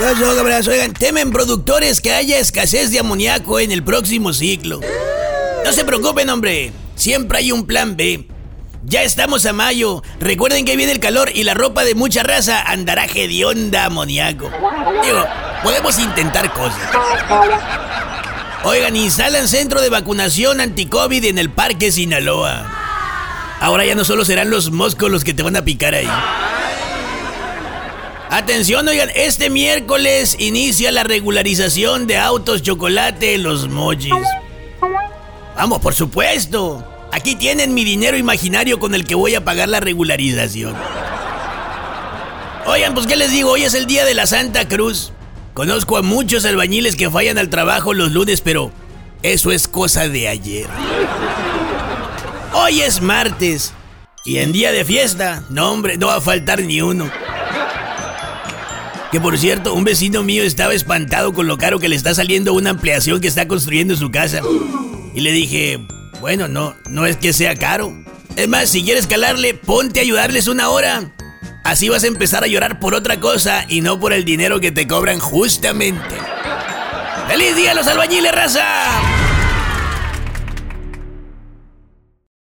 Oigan, temen productores que haya escasez de amoníaco en el próximo ciclo. No se preocupen, hombre. Siempre hay un plan B. Ya estamos a mayo. Recuerden que viene el calor y la ropa de mucha raza andará hedionda amoníaco. Digo, podemos intentar cosas. Oigan, instalan centro de vacunación anti-COVID en el Parque Sinaloa. Ahora ya no solo serán los moscos los que te van a picar ahí. Atención, oigan, este miércoles inicia la regularización de autos chocolate en los mojis. Vamos, por supuesto. Aquí tienen mi dinero imaginario con el que voy a pagar la regularización. Oigan, pues qué les digo, hoy es el día de la Santa Cruz. Conozco a muchos albañiles que fallan al trabajo los lunes, pero eso es cosa de ayer. Hoy es martes. Y en día de fiesta, no hombre, no va a faltar ni uno. Que por cierto, un vecino mío estaba espantado con lo caro que le está saliendo una ampliación que está construyendo su casa. Y le dije, bueno, no, no es que sea caro. Es más, si quieres calarle, ponte a ayudarles una hora. Así vas a empezar a llorar por otra cosa y no por el dinero que te cobran justamente. ¡Feliz día los albañiles, raza!